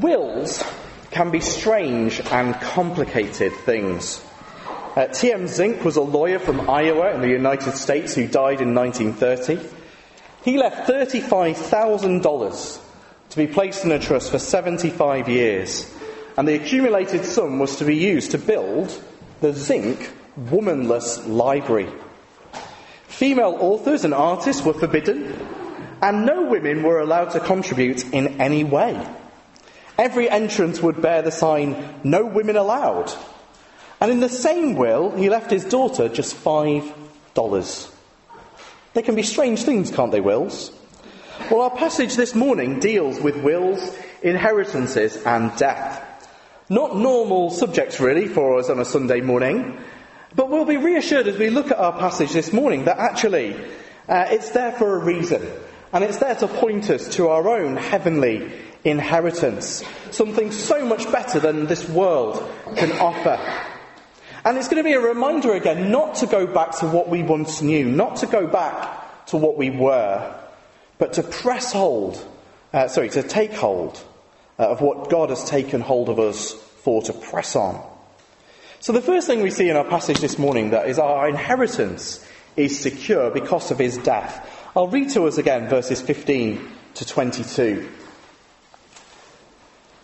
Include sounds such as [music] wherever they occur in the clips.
Wills can be strange and complicated things. Uh, T.M. Zink was a lawyer from Iowa in the United States who died in 1930. He left $35,000 to be placed in a trust for 75 years, and the accumulated sum was to be used to build the Zink Womanless Library. Female authors and artists were forbidden, and no women were allowed to contribute in any way. Every entrance would bear the sign, No Women Allowed. And in the same will, he left his daughter just five dollars. They can be strange things, can't they, wills? Well, our passage this morning deals with wills, inheritances, and death. Not normal subjects, really, for us on a Sunday morning, but we'll be reassured as we look at our passage this morning that actually uh, it's there for a reason. And it's there to point us to our own heavenly inheritance. Something so much better than this world can offer. And it's going to be a reminder again not to go back to what we once knew, not to go back to what we were, but to press hold, uh, sorry, to take hold uh, of what God has taken hold of us for, to press on. So the first thing we see in our passage this morning that is our inheritance is secure because of his death. I'll read to us again verses 15 to 22.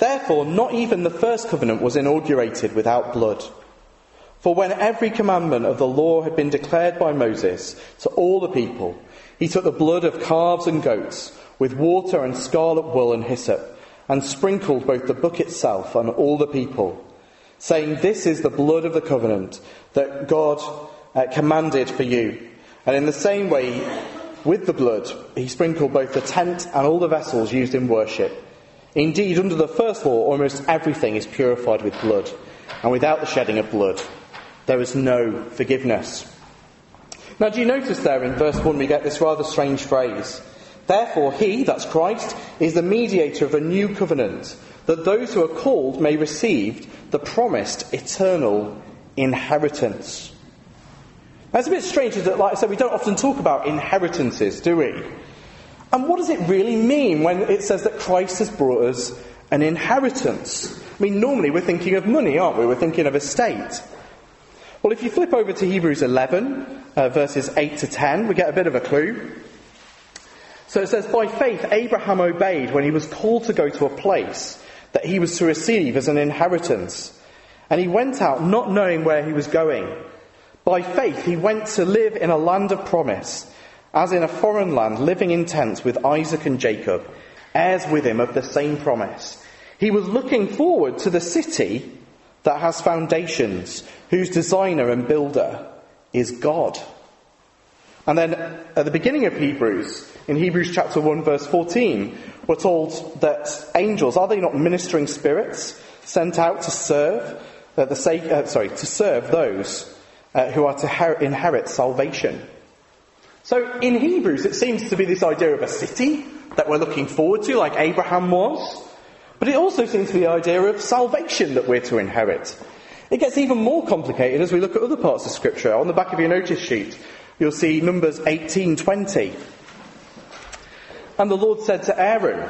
Therefore, not even the first covenant was inaugurated without blood. For when every commandment of the law had been declared by Moses to all the people, he took the blood of calves and goats with water and scarlet wool and hyssop, and sprinkled both the book itself and all the people saying, This is the blood of the covenant that God uh, commanded for you. And in the same way, with the blood, he sprinkled both the tent and all the vessels used in worship. Indeed, under the first law, almost everything is purified with blood, and without the shedding of blood, there is no forgiveness. Now, do you notice there in verse 1 we get this rather strange phrase? Therefore, he, that's Christ, is the mediator of a new covenant, that those who are called may receive the promised eternal inheritance. That's a bit strange that, like I said, we don't often talk about inheritances, do we? And what does it really mean when it says that Christ has brought us an inheritance? I mean, normally we're thinking of money, aren't we? We're thinking of estate. Well, if you flip over to Hebrews 11, uh, verses 8 to 10, we get a bit of a clue. So it says, By faith, Abraham obeyed when he was called to go to a place that he was to receive as an inheritance. And he went out not knowing where he was going. By faith, he went to live in a land of promise, as in a foreign land, living in tents with Isaac and Jacob, heirs with him of the same promise. He was looking forward to the city that has foundations, whose designer and builder is God. And then at the beginning of Hebrews, in Hebrews chapter 1 verse 14, we're told that angels, are they not ministering spirits sent out to serve, uh, the sake, uh, sorry, to serve those uh, who are to her- inherit salvation? So in Hebrews, it seems to be this idea of a city that we're looking forward to, like Abraham was. But it also seems to be the idea of salvation that we're to inherit. It gets even more complicated as we look at other parts of Scripture. On the back of your notice sheet, you'll see Numbers 18:20. And the Lord said to Aaron,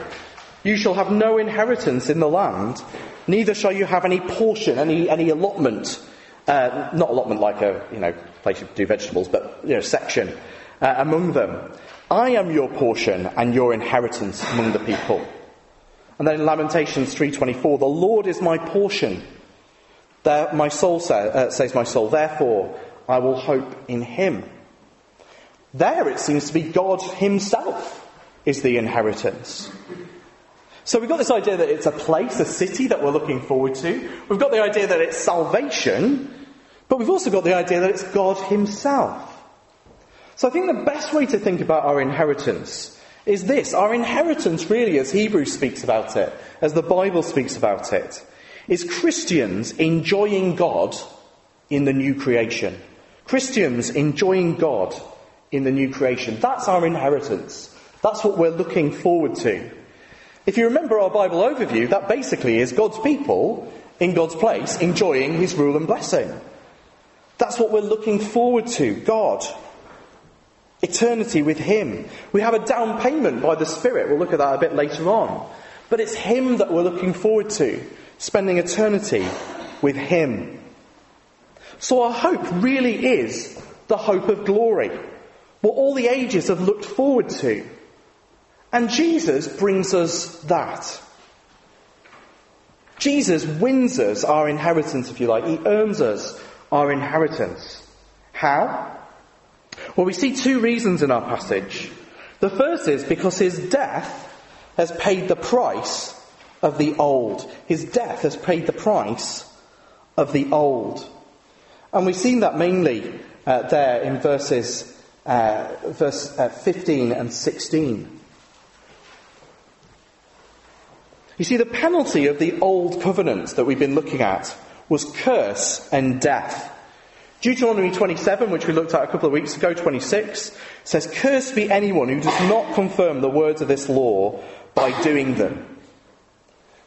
You shall have no inheritance in the land, neither shall you have any portion, any, any allotment. Uh, not allotment like a you know place you do vegetables, but you know section uh, among them. I am your portion and your inheritance among the people. And then in Lamentations 3:24, the Lord is my portion. There, my soul say, uh, says my soul, therefore I will hope in Him. There it seems to be God Himself is the inheritance. So we've got this idea that it's a place, a city that we're looking forward to. We've got the idea that it's salvation, but we've also got the idea that it's God Himself. So I think the best way to think about our inheritance is this. Our inheritance really, as Hebrews speaks about it, as the Bible speaks about it, is Christians enjoying God in the new creation. Christians enjoying God in the new creation. That's our inheritance. That's what we're looking forward to. If you remember our Bible overview, that basically is God's people in God's place enjoying his rule and blessing. That's what we're looking forward to, God. Eternity with him. We have a down payment by the Spirit. We'll look at that a bit later on. But it's him that we're looking forward to, spending eternity with him. So our hope really is the hope of glory, what all the ages have looked forward to. And Jesus brings us that. Jesus wins us our inheritance, if you like. He earns us our inheritance. How? Well, we see two reasons in our passage. The first is because his death has paid the price of the old. His death has paid the price of the old. And we've seen that mainly uh, there in verses uh, verse uh, 15 and 16. You see, the penalty of the old covenant that we've been looking at was curse and death. Deuteronomy 27, which we looked at a couple of weeks ago, 26, says, Cursed be anyone who does not confirm the words of this law by doing them.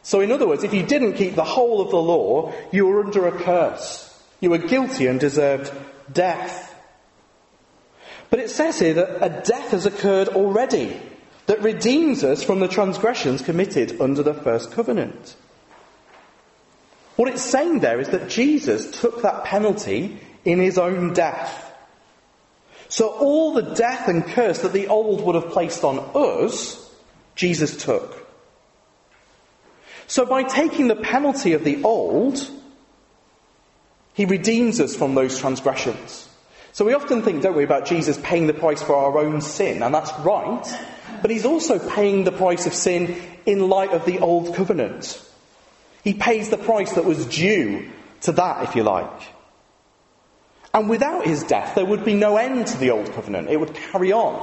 So, in other words, if you didn't keep the whole of the law, you were under a curse. You were guilty and deserved death. But it says here that a death has occurred already that redeems us from the transgressions committed under the first covenant. What it's saying there is that Jesus took that penalty in his own death. So all the death and curse that the old would have placed on us, Jesus took. So by taking the penalty of the old, he redeems us from those transgressions. So we often think, don't we, about Jesus paying the price for our own sin, and that's right but he's also paying the price of sin in light of the old covenant. He pays the price that was due to that, if you like. And without his death, there would be no end to the old covenant. It would carry on.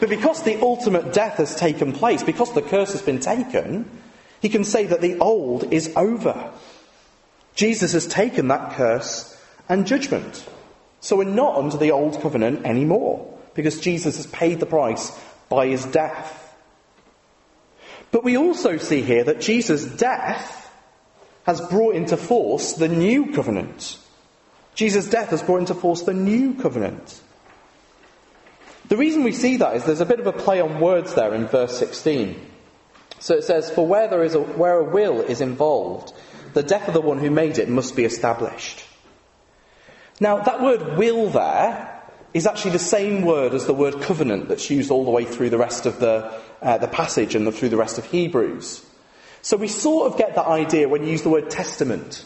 But because the ultimate death has taken place, because the curse has been taken, he can say that the old is over. Jesus has taken that curse and judgment. So we're not under the old covenant anymore, because Jesus has paid the price by his death. But we also see here that Jesus' death has brought into force the new covenant. Jesus' death has brought into force the new covenant. The reason we see that is there's a bit of a play on words there in verse 16. So it says, For where there is a, where a will is involved, the death of the one who made it must be established. Now, that word will there is actually the same word as the word covenant that's used all the way through the rest of the, uh, the passage and the, through the rest of Hebrews. So we sort of get that idea when you use the word testament.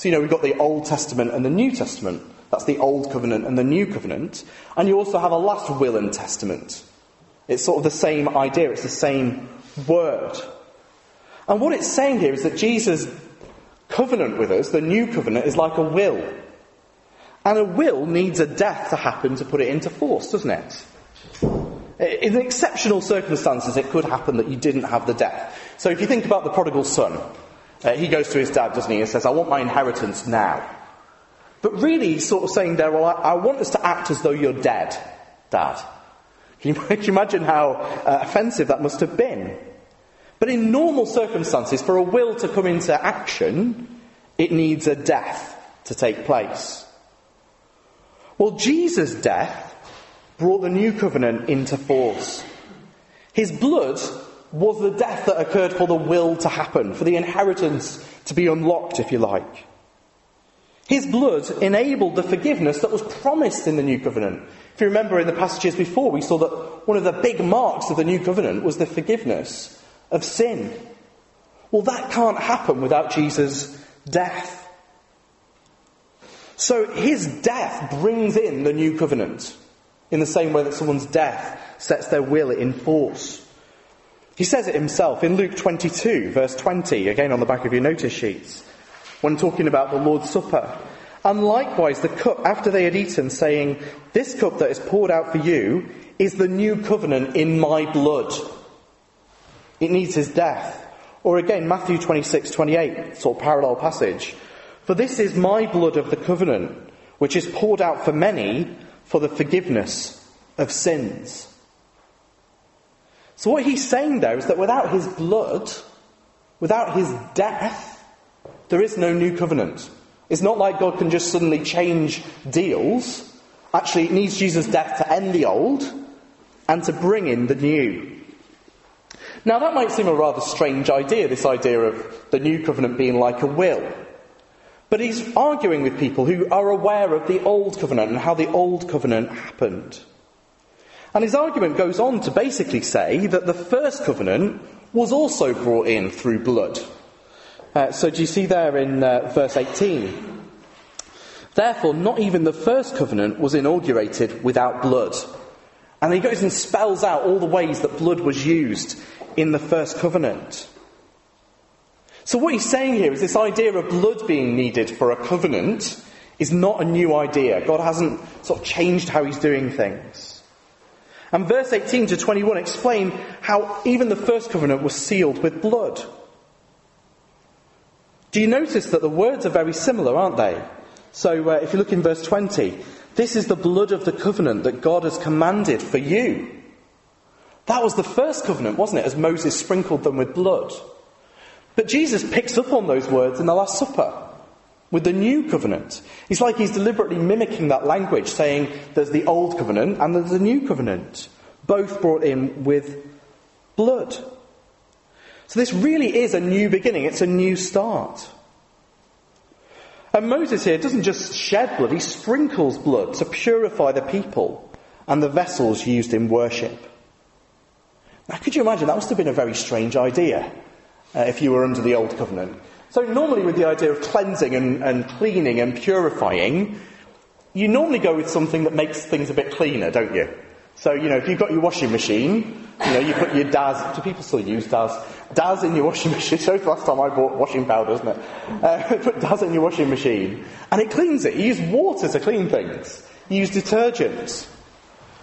So, you know, we've got the Old Testament and the New Testament. That's the Old Covenant and the New Covenant. And you also have a last will and testament. It's sort of the same idea, it's the same word. And what it's saying here is that Jesus' covenant with us, the new covenant, is like a will. And a will needs a death to happen to put it into force, doesn't it? In exceptional circumstances, it could happen that you didn't have the death. So if you think about the prodigal son, uh, he goes to his dad, doesn't he, and says, I want my inheritance now. But really, sort of saying there, well, I, I want us to act as though you're dead, dad. Can you, [laughs] can you imagine how uh, offensive that must have been? But in normal circumstances, for a will to come into action, it needs a death to take place. Well, Jesus' death brought the new covenant into force. His blood was the death that occurred for the will to happen, for the inheritance to be unlocked, if you like. His blood enabled the forgiveness that was promised in the new covenant. If you remember in the passages before, we saw that one of the big marks of the new covenant was the forgiveness of sin. Well, that can't happen without Jesus' death. So his death brings in the new covenant in the same way that someone's death sets their will in force. He says it himself in Luke 22, verse 20, again on the back of your notice sheets, when talking about the Lord's Supper. And likewise, the cup after they had eaten, saying, This cup that is poured out for you is the new covenant in my blood. It needs his death. Or again, Matthew 26, 28, sort of parallel passage. For this is my blood of the covenant, which is poured out for many for the forgiveness of sins. So what he's saying there is that without his blood, without his death, there is no new covenant. It's not like God can just suddenly change deals. Actually, it needs Jesus' death to end the old and to bring in the new. Now, that might seem a rather strange idea, this idea of the new covenant being like a will. But he's arguing with people who are aware of the old covenant and how the old covenant happened. And his argument goes on to basically say that the first covenant was also brought in through blood. Uh, so do you see there in uh, verse 18? Therefore, not even the first covenant was inaugurated without blood. And he goes and spells out all the ways that blood was used in the first covenant. So, what he's saying here is this idea of blood being needed for a covenant is not a new idea. God hasn't sort of changed how he's doing things. And verse 18 to 21 explain how even the first covenant was sealed with blood. Do you notice that the words are very similar, aren't they? So, uh, if you look in verse 20, this is the blood of the covenant that God has commanded for you. That was the first covenant, wasn't it, as Moses sprinkled them with blood? But Jesus picks up on those words in the Last Supper with the new covenant. It's like he's deliberately mimicking that language, saying there's the old covenant and there's the new covenant, both brought in with blood. So this really is a new beginning, it's a new start. And Moses here doesn't just shed blood, he sprinkles blood to purify the people and the vessels used in worship. Now, could you imagine? That must have been a very strange idea uh, if you were under the Old Covenant. So, normally, with the idea of cleansing and, and cleaning and purifying, you normally go with something that makes things a bit cleaner, don't you? So, you know, if you've got your washing machine, you know, you put your Daz, do people still use Daz? Daz in your washing [laughs] machine. So the last time I bought washing powder, isn't it? Uh, [laughs] put Daz in your washing machine. And it cleans it. You use water to clean things. You use detergents.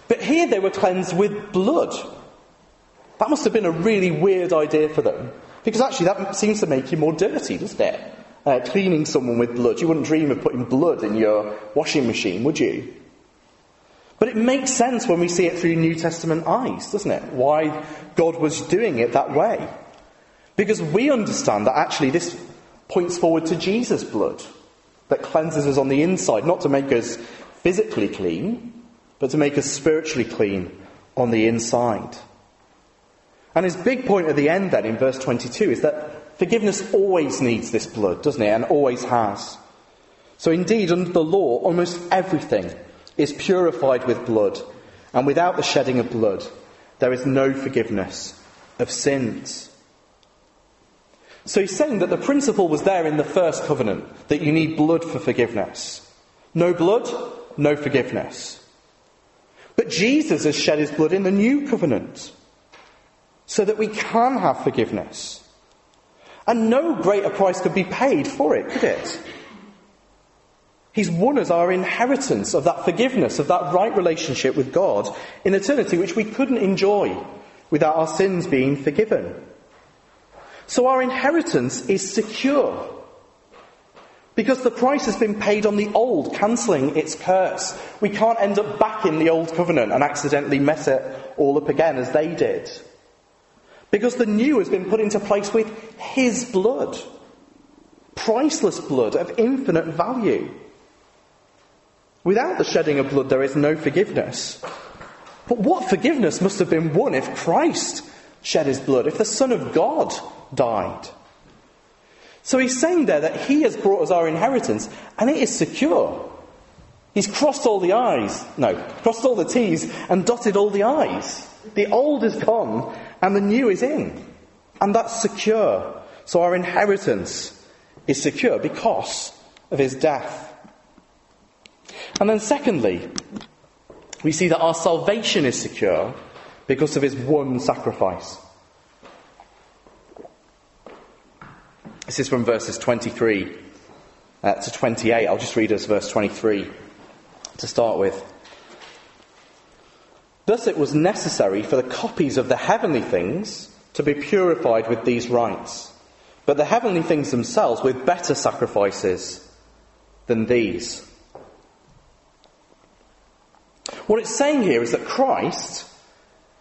But here they were cleansed with blood. That must have been a really weird idea for them. Because actually that seems to make you more dirty, doesn't it? Uh, cleaning someone with blood. You wouldn't dream of putting blood in your washing machine, would you? But it makes sense when we see it through New Testament eyes, doesn't it? Why God was doing it that way. Because we understand that actually this points forward to Jesus' blood that cleanses us on the inside, not to make us physically clean, but to make us spiritually clean on the inside. And his big point at the end then in verse 22 is that forgiveness always needs this blood, doesn't it? And always has. So indeed, under the law, almost everything is purified with blood, and without the shedding of blood, there is no forgiveness of sins. So he's saying that the principle was there in the first covenant that you need blood for forgiveness. No blood, no forgiveness. But Jesus has shed his blood in the new covenant so that we can have forgiveness. And no greater price could be paid for it, could it? He's won us our inheritance of that forgiveness, of that right relationship with God in eternity, which we couldn't enjoy without our sins being forgiven. So our inheritance is secure. Because the price has been paid on the old, cancelling its curse. We can't end up back in the old covenant and accidentally mess it all up again as they did. Because the new has been put into place with His blood. Priceless blood of infinite value. Without the shedding of blood, there is no forgiveness. But what forgiveness must have been won if Christ shed his blood, if the Son of God died? So he's saying there that he has brought us our inheritance and it is secure. He's crossed all the I's, no, crossed all the T's and dotted all the I's. The old is gone and the new is in. And that's secure. So our inheritance is secure because of his death. And then, secondly, we see that our salvation is secure because of his one sacrifice. This is from verses 23 uh, to 28. I'll just read us verse 23 to start with. Thus it was necessary for the copies of the heavenly things to be purified with these rites, but the heavenly things themselves with better sacrifices than these. What it's saying here is that Christ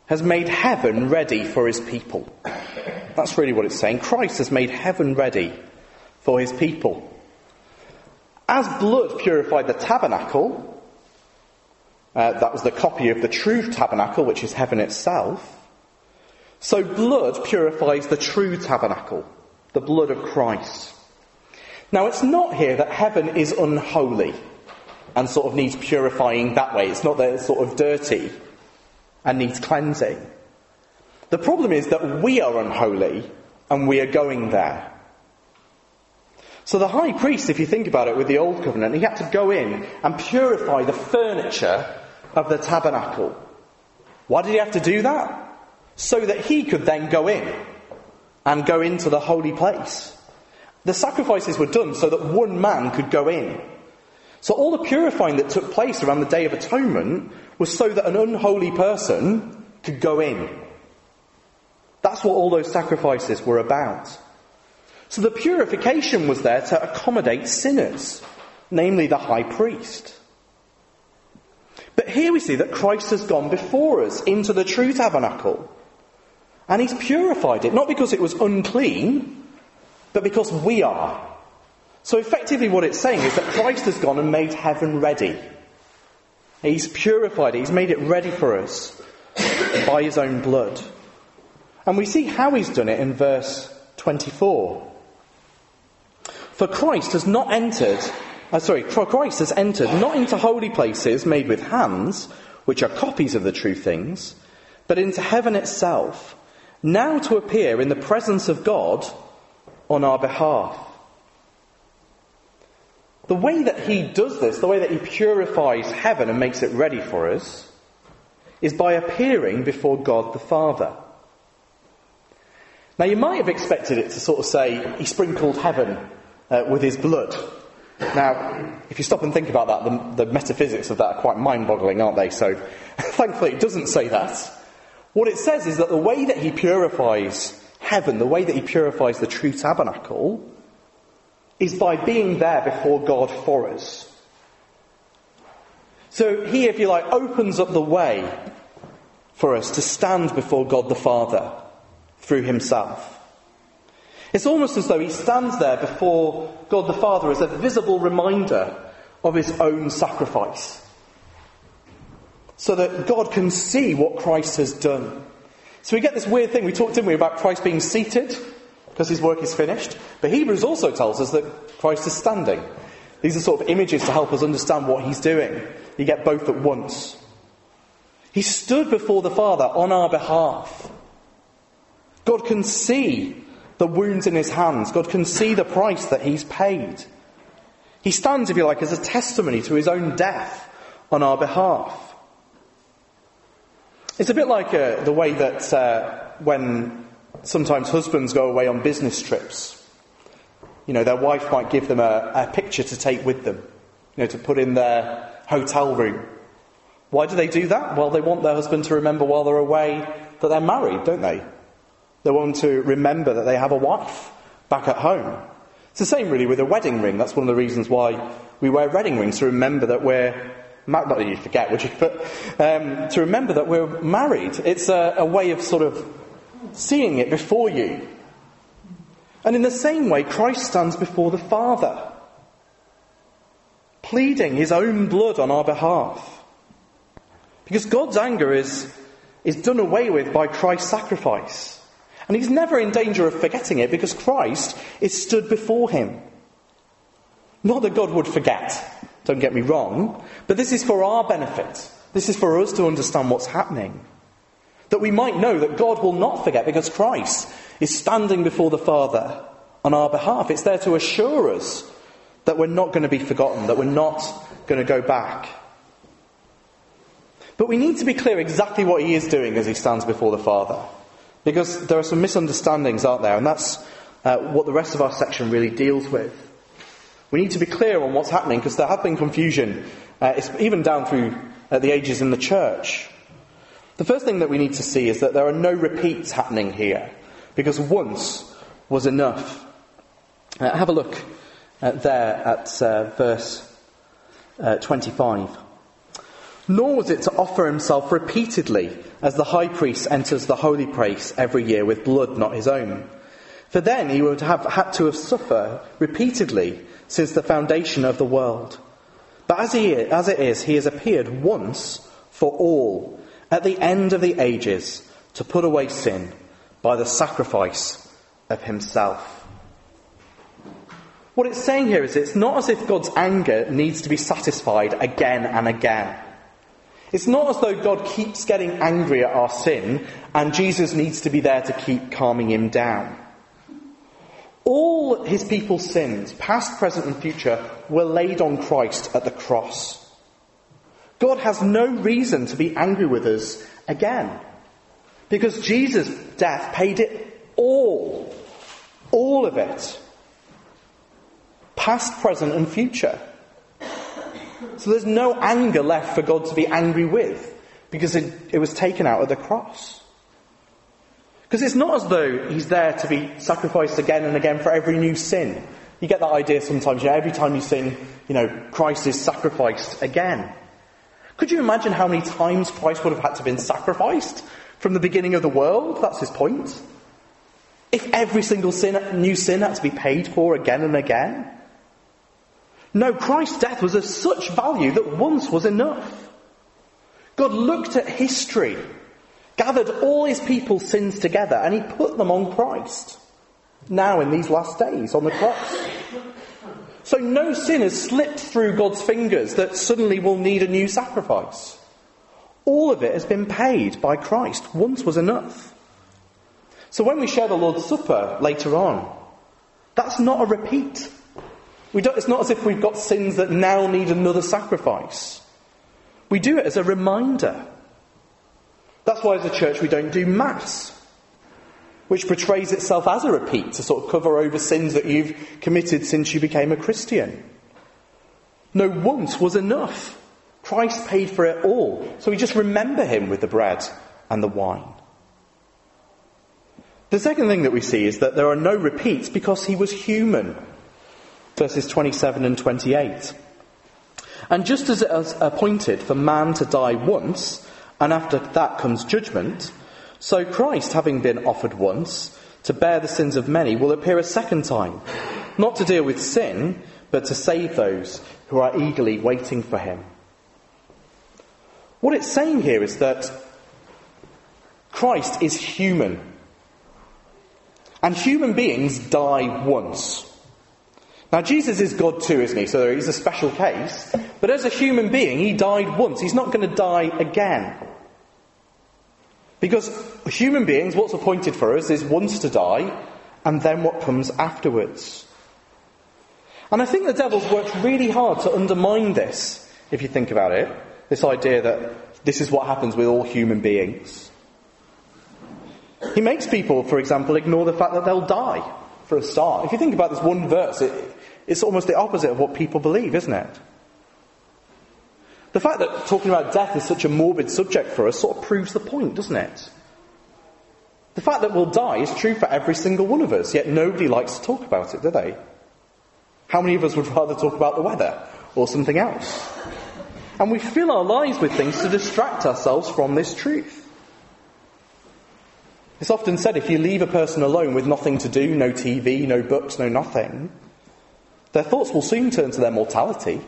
has made heaven ready for his people. That's really what it's saying. Christ has made heaven ready for his people. As blood purified the tabernacle, uh, that was the copy of the true tabernacle, which is heaven itself. So blood purifies the true tabernacle, the blood of Christ. Now it's not here that heaven is unholy and sort of needs purifying that way. It's not that it's sort of dirty and needs cleansing. The problem is that we are unholy and we are going there. So the high priest, if you think about it with the old covenant, he had to go in and purify the furniture of the tabernacle. Why did he have to do that? So that he could then go in and go into the holy place. The sacrifices were done so that one man could go in. So all the purifying that took place around the Day of Atonement was so that an unholy person could go in. That's what all those sacrifices were about. So the purification was there to accommodate sinners, namely the high priest. But here we see that Christ has gone before us into the true tabernacle. And he's purified it, not because it was unclean, but because we are. So effectively what it's saying is that Christ has gone and made heaven ready. He's purified it, he's made it ready for us by his own blood. And we see how he's done it in verse 24. For Christ has not entered, uh, sorry, Christ has entered not into holy places made with hands, which are copies of the true things, but into heaven itself, now to appear in the presence of God on our behalf. The way that he does this, the way that he purifies heaven and makes it ready for us, is by appearing before God the Father. Now, you might have expected it to sort of say he sprinkled heaven uh, with his blood. Now, if you stop and think about that, the, the metaphysics of that are quite mind boggling, aren't they? So, [laughs] thankfully, it doesn't say that. What it says is that the way that he purifies heaven, the way that he purifies the true tabernacle, is by being there before God for us. So he, if you like, opens up the way for us to stand before God the Father through himself. It's almost as though he stands there before God the Father as a visible reminder of his own sacrifice. So that God can see what Christ has done. So we get this weird thing. We talked, didn't we, about Christ being seated because his work is finished. But Hebrews also tells us that Christ is standing. These are sort of images to help us understand what he's doing. You get both at once. He stood before the Father on our behalf. God can see the wounds in his hands. God can see the price that he's paid. He stands, if you like, as a testimony to his own death on our behalf. It's a bit like uh, the way that uh, when sometimes husbands go away on business trips. You know, their wife might give them a, a picture to take with them, you know, to put in their hotel room. Why do they do that? Well, they want their husband to remember while they're away that they're married, don't they? They want to remember that they have a wife back at home. It's the same really with a wedding ring. That's one of the reasons why we wear wedding rings, to remember that we're not that you forget, would you? But um, to remember that we're married. It's a, a way of sort of seeing it before you. And in the same way, Christ stands before the Father, pleading his own blood on our behalf. Because God's anger is, is done away with by Christ's sacrifice. And he's never in danger of forgetting it because Christ is stood before him. Not that God would forget, don't get me wrong, but this is for our benefit. This is for us to understand what's happening. That we might know that God will not forget because Christ is standing before the Father on our behalf. It's there to assure us that we're not going to be forgotten, that we're not going to go back. But we need to be clear exactly what he is doing as he stands before the Father. Because there are some misunderstandings, aren't there? And that's uh, what the rest of our section really deals with. We need to be clear on what's happening because there have been confusion, uh, even down through uh, the ages in the church. The first thing that we need to see is that there are no repeats happening here. because once was enough. Uh, have a look uh, there at uh, verse uh, 25. Nor was it to offer himself repeatedly as the high priest enters the holy place every year with blood not his own. For then he would have had to have suffered repeatedly since the foundation of the world. But as, he, as it is, he has appeared once for all at the end of the ages to put away sin by the sacrifice of himself. What it's saying here is it's not as if God's anger needs to be satisfied again and again. It's not as though God keeps getting angry at our sin and Jesus needs to be there to keep calming him down. All his people's sins, past, present, and future, were laid on Christ at the cross. God has no reason to be angry with us again. Because Jesus' death paid it all. All of it. Past, present, and future. So there's no anger left for God to be angry with because it, it was taken out of the cross. Because it's not as though he's there to be sacrificed again and again for every new sin. You get that idea sometimes, you know, every time you sin, you know, Christ is sacrificed again. Could you imagine how many times Christ would have had to have been sacrificed from the beginning of the world? That's his point. If every single sin, new sin had to be paid for again and again. No, Christ's death was of such value that once was enough. God looked at history, gathered all his people's sins together, and he put them on Christ. Now, in these last days, on the cross. So no sin has slipped through God's fingers that suddenly will need a new sacrifice. All of it has been paid by Christ. Once was enough. So when we share the Lord's Supper later on, that's not a repeat it's not as if we've got sins that now need another sacrifice. We do it as a reminder. That's why, as a church, we don't do Mass, which portrays itself as a repeat to sort of cover over sins that you've committed since you became a Christian. No, once was enough. Christ paid for it all. So we just remember him with the bread and the wine. The second thing that we see is that there are no repeats because he was human verses 27 and 28. And just as it is appointed for man to die once, and after that comes judgment, so Christ, having been offered once to bear the sins of many, will appear a second time, not to deal with sin, but to save those who are eagerly waiting for him. What it's saying here is that Christ is human. And human beings die once. Now, Jesus is God too, isn't he? So he's a special case. But as a human being, he died once. He's not going to die again. Because human beings, what's appointed for us is once to die, and then what comes afterwards. And I think the devil's worked really hard to undermine this, if you think about it. This idea that this is what happens with all human beings. He makes people, for example, ignore the fact that they'll die, for a start. If you think about this one verse, it, it's almost the opposite of what people believe, isn't it? The fact that talking about death is such a morbid subject for us sort of proves the point, doesn't it? The fact that we'll die is true for every single one of us, yet nobody likes to talk about it, do they? How many of us would rather talk about the weather or something else? And we fill our lives with things to distract ourselves from this truth. It's often said if you leave a person alone with nothing to do, no TV, no books, no nothing, their thoughts will soon turn to their mortality.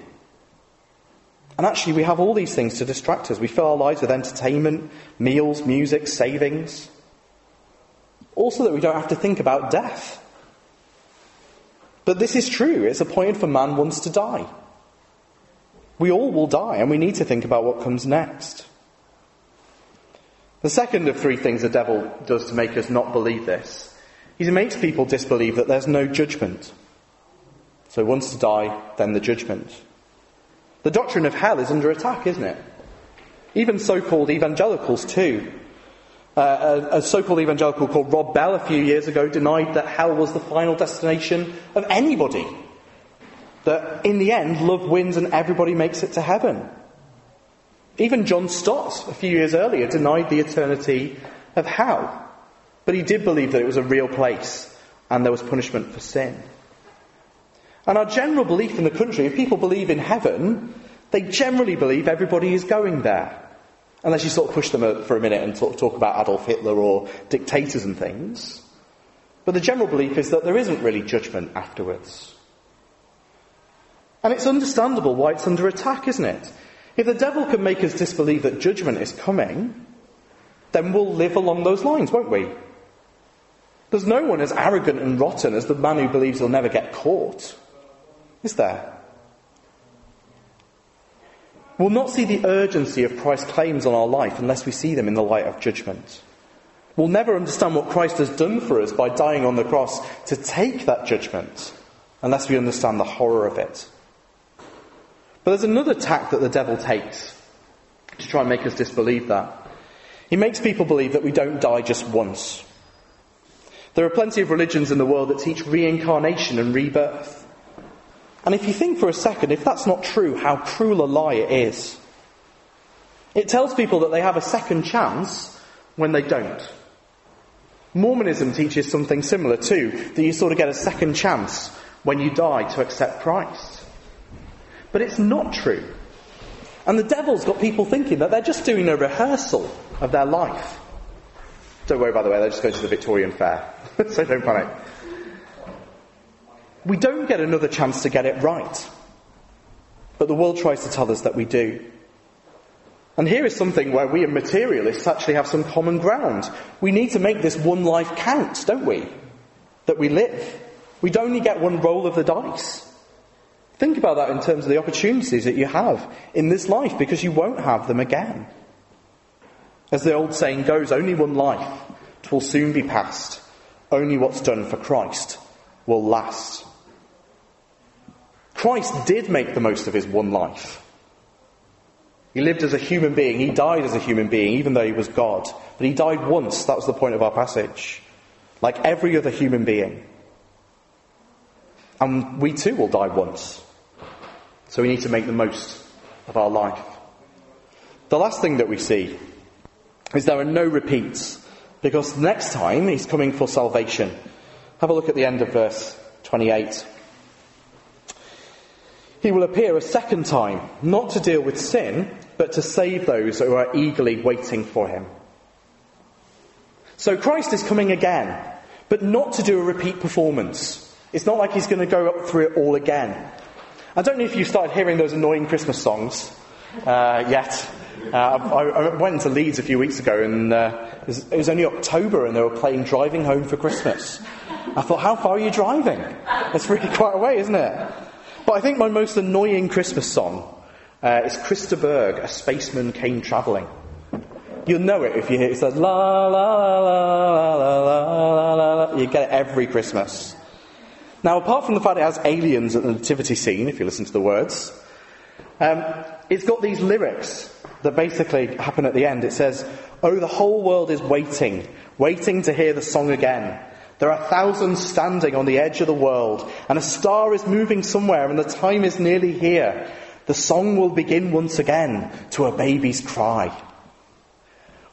And actually, we have all these things to distract us. We fill our lives with entertainment, meals, music, savings. Also, that we don't have to think about death. But this is true. It's appointed for man once to die. We all will die, and we need to think about what comes next. The second of three things the devil does to make us not believe this is he makes people disbelieve that there's no judgment. So once to die, then the judgment. The doctrine of hell is under attack, isn't it? Even so-called evangelicals too. Uh, a, a so-called evangelical called Rob Bell a few years ago denied that hell was the final destination of anybody. That in the end, love wins and everybody makes it to heaven. Even John Stott, a few years earlier, denied the eternity of hell. but he did believe that it was a real place and there was punishment for sin. And our general belief in the country, if people believe in heaven, they generally believe everybody is going there. Unless you sort of push them for a minute and of talk about Adolf Hitler or dictators and things. But the general belief is that there isn't really judgment afterwards. And it's understandable why it's under attack, isn't it? If the devil can make us disbelieve that judgment is coming, then we'll live along those lines, won't we? There's no one as arrogant and rotten as the man who believes he'll never get caught. Is there? We'll not see the urgency of Christ's claims on our life unless we see them in the light of judgment. We'll never understand what Christ has done for us by dying on the cross to take that judgment unless we understand the horror of it. But there's another tack that the devil takes to try and make us disbelieve that. He makes people believe that we don't die just once. There are plenty of religions in the world that teach reincarnation and rebirth. And if you think for a second, if that's not true, how cruel a lie it is. It tells people that they have a second chance when they don't. Mormonism teaches something similar too, that you sort of get a second chance when you die to accept Christ. But it's not true. And the devil's got people thinking that they're just doing a rehearsal of their life. Don't worry, by the way, they're just going to the Victorian Fair, [laughs] so don't panic. We don't get another chance to get it right. But the world tries to tell us that we do. And here is something where we as materialists actually have some common ground. We need to make this one life count, don't we? That we live. We don't only get one roll of the dice. Think about that in terms of the opportunities that you have in this life because you won't have them again. As the old saying goes, only one life. It will soon be past. Only what's done for Christ will last. Christ did make the most of his one life. He lived as a human being. He died as a human being, even though he was God. But he died once. That was the point of our passage. Like every other human being. And we too will die once. So we need to make the most of our life. The last thing that we see is there are no repeats. Because next time he's coming for salvation. Have a look at the end of verse 28. He will appear a second time, not to deal with sin, but to save those who are eagerly waiting for him. So Christ is coming again, but not to do a repeat performance. It's not like he's going to go up through it all again. I don't know if you started hearing those annoying Christmas songs uh, yet. Uh, I, I, went to Leeds a few weeks ago and uh, it, was, it, was, only October and they were playing Driving Home for Christmas. I thought, how far are you driving? That's really [laughs] quite a way, isn't it? But I think my most annoying Christmas song uh, is Chris de Burgh, A Spaceman Came Travelling. You'll know it if you hear it. It's like la la la la la la la la. You get it every Christmas. Now, apart from the fact it has aliens at the nativity scene, if you listen to the words, um, it's got these lyrics that basically happen at the end. It says, "Oh, the whole world is waiting, waiting to hear the song again." There are thousands standing on the edge of the world, and a star is moving somewhere, and the time is nearly here. The song will begin once again to a baby's cry.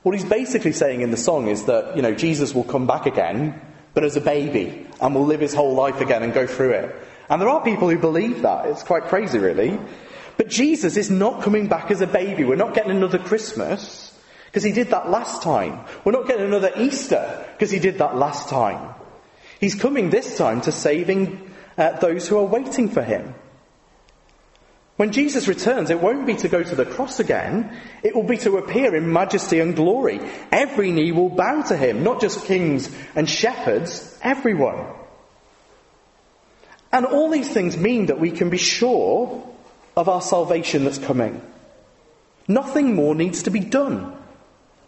What he's basically saying in the song is that, you know, Jesus will come back again, but as a baby, and will live his whole life again and go through it. And there are people who believe that. It's quite crazy, really. But Jesus is not coming back as a baby. We're not getting another Christmas because he did that last time. We're not getting another Easter because he did that last time. He's coming this time to saving uh, those who are waiting for him. When Jesus returns, it won't be to go to the cross again. It will be to appear in majesty and glory. Every knee will bow to him, not just kings and shepherds, everyone. And all these things mean that we can be sure of our salvation that's coming. Nothing more needs to be done.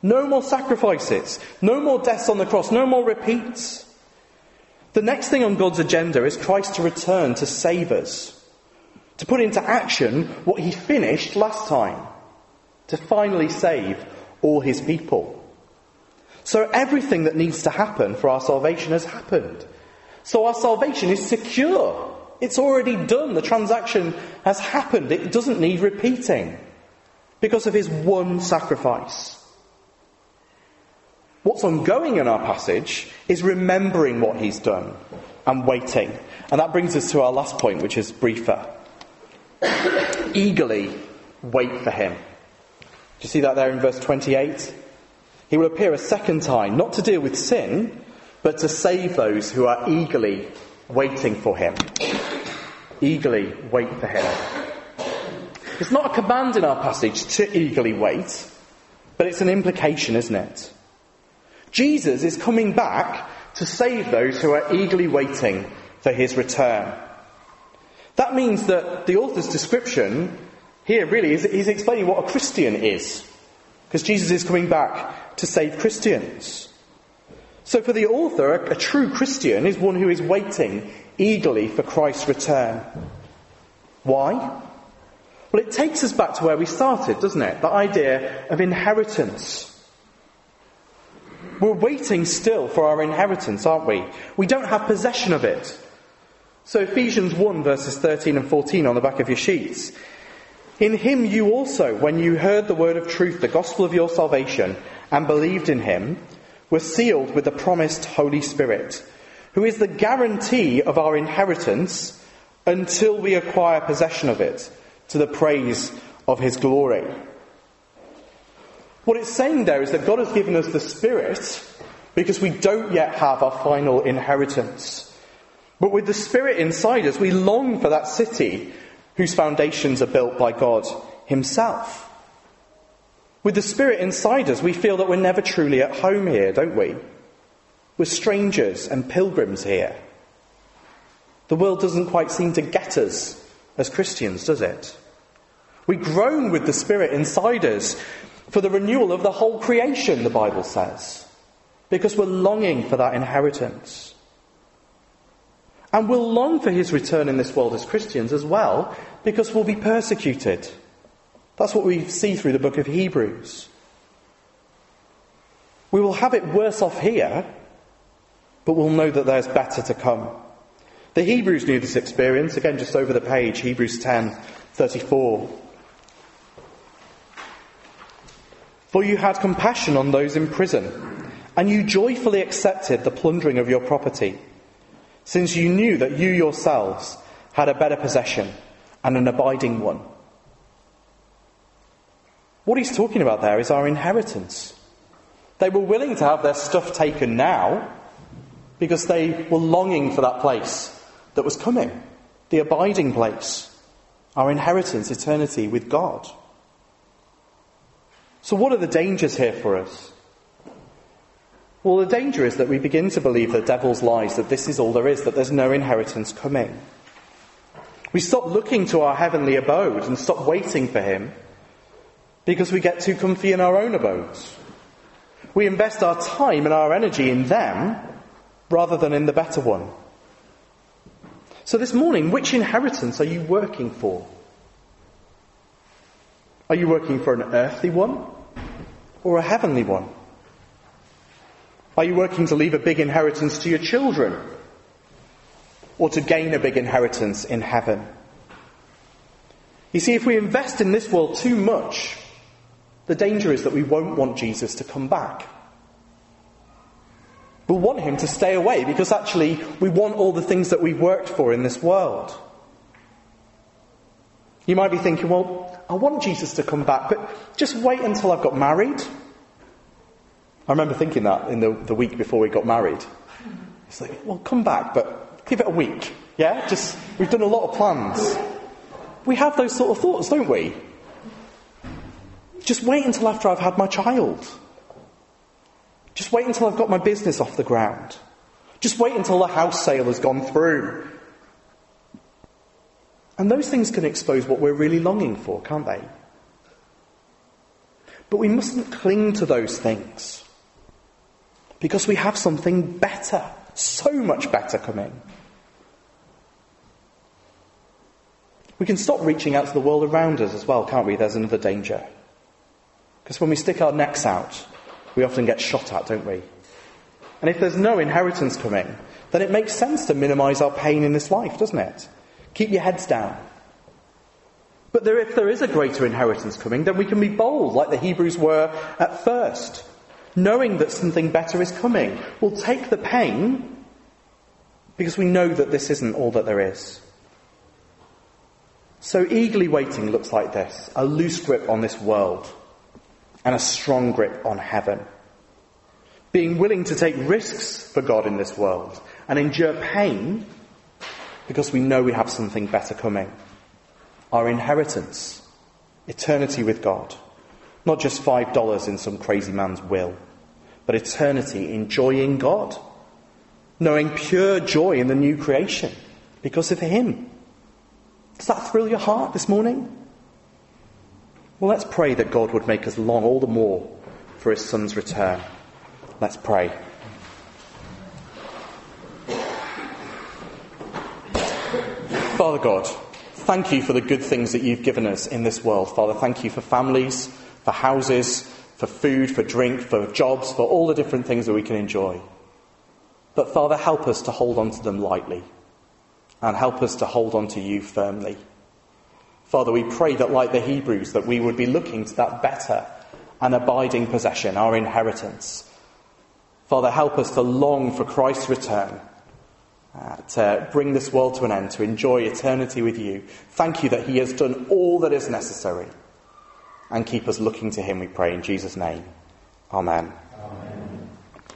No more sacrifices. No more deaths on the cross. No more repeats. The next thing on God's agenda is Christ to return to save us, to put into action what he finished last time, to finally save all his people. So everything that needs to happen for our salvation has happened. So our salvation is secure. It's already done. The transaction has happened. It doesn't need repeating because of his one sacrifice. What's ongoing in our passage is remembering what he's done and waiting. And that brings us to our last point, which is briefer. Eagerly wait for him. Do you see that there in verse 28? He will appear a second time, not to deal with sin, but to save those who are eagerly waiting for him. Eagerly wait for him. It's not a command in our passage to eagerly wait, but it's an implication, isn't it? Jesus is coming back to save those who are eagerly waiting for his return. That means that the author's description here really is he's explaining what a Christian is. Because Jesus is coming back to save Christians. So for the author, a, a true Christian is one who is waiting eagerly for Christ's return. Why? Well, it takes us back to where we started, doesn't it? The idea of inheritance. We're waiting still for our inheritance, aren't we? We don't have possession of it. So Ephesians 1 verses 13 and 14 on the back of your sheets. In him you also, when you heard the word of truth, the gospel of your salvation, and believed in him, were sealed with the promised Holy Spirit, who is the guarantee of our inheritance until we acquire possession of it, to the praise of his glory. What it's saying there is that God has given us the Spirit because we don't yet have our final inheritance. But with the Spirit inside us, we long for that city whose foundations are built by God Himself. With the Spirit inside us, we feel that we're never truly at home here, don't we? We're strangers and pilgrims here. The world doesn't quite seem to get us as Christians, does it? We groan with the Spirit inside us for the renewal of the whole creation, the Bible says, because we're longing for that inheritance. And we'll long for his return in this world as Christians as well, because we'll be persecuted. That's what we see through the book of Hebrews. We will have it worse off here, but we'll know that there's better to come. The Hebrews knew this experience, again just over the page, Hebrews 10 34. For you had compassion on those in prison, and you joyfully accepted the plundering of your property, since you knew that you yourselves had a better possession and an abiding one. What he's talking about there is our inheritance. They were willing to have their stuff taken now because they were longing for that place that was coming, the abiding place, our inheritance, eternity with God. So, what are the dangers here for us? Well, the danger is that we begin to believe the devil's lies that this is all there is, that there's no inheritance coming. We stop looking to our heavenly abode and stop waiting for him because we get too comfy in our own abodes. We invest our time and our energy in them rather than in the better one. So, this morning, which inheritance are you working for? Are you working for an earthly one or a heavenly one? Are you working to leave a big inheritance to your children or to gain a big inheritance in heaven? You see, if we invest in this world too much, the danger is that we won't want Jesus to come back. We'll want him to stay away because actually we want all the things that we've worked for in this world. You might be thinking, well, I want Jesus to come back, but just wait until I've got married. I remember thinking that in the, the week before we got married. It's like, well, come back, but give it a week. Yeah? Just, we've done a lot of plans. We have those sort of thoughts, don't we? Just wait until after I've had my child. Just wait until I've got my business off the ground. Just wait until the house sale has gone through. And those things can expose what we're really longing for, can't they? But we mustn't cling to those things because we have something better, so much better coming. We can stop reaching out to the world around us as well, can't we? There's another danger. Because when we stick our necks out, we often get shot at, don't we? And if there's no inheritance coming, then it makes sense to minimize our pain in this life, doesn't it? Keep your heads down. But there, if there is a greater inheritance coming, then we can be bold, like the Hebrews were at first. knowing that something better is coming. We'll take the pain because we know that this isn't all that there is. So eagerly waiting looks like this a loose grip on this world and a strong grip on heaven. Being willing to take risks for God in this world and endure pain because we know we have something better coming. Our inheritance, eternity with God. Not just five dollars in some crazy man's will, but eternity enjoying God. Knowing pure joy in the new creation because of Him. Does that thrill your heart this morning? Well, let's pray that God would make us long all the more for his Son's return. Let's pray. Father God, thank you for the good things that you've given us in this world. Father, thank you for families, for houses, for food, for drink, for jobs, for all the different things that we can enjoy. But Father, help us to hold on to them lightly and help us to hold on to you firmly. Father, we pray that, like the Hebrews, that we would be looking to that better and abiding possession, our inheritance. Father, help us to long for Christ's return, uh, to bring this world to an end, to enjoy eternity with you. Thank you that He has done all that is necessary. And keep us looking to Him, we pray, in Jesus' name. Amen.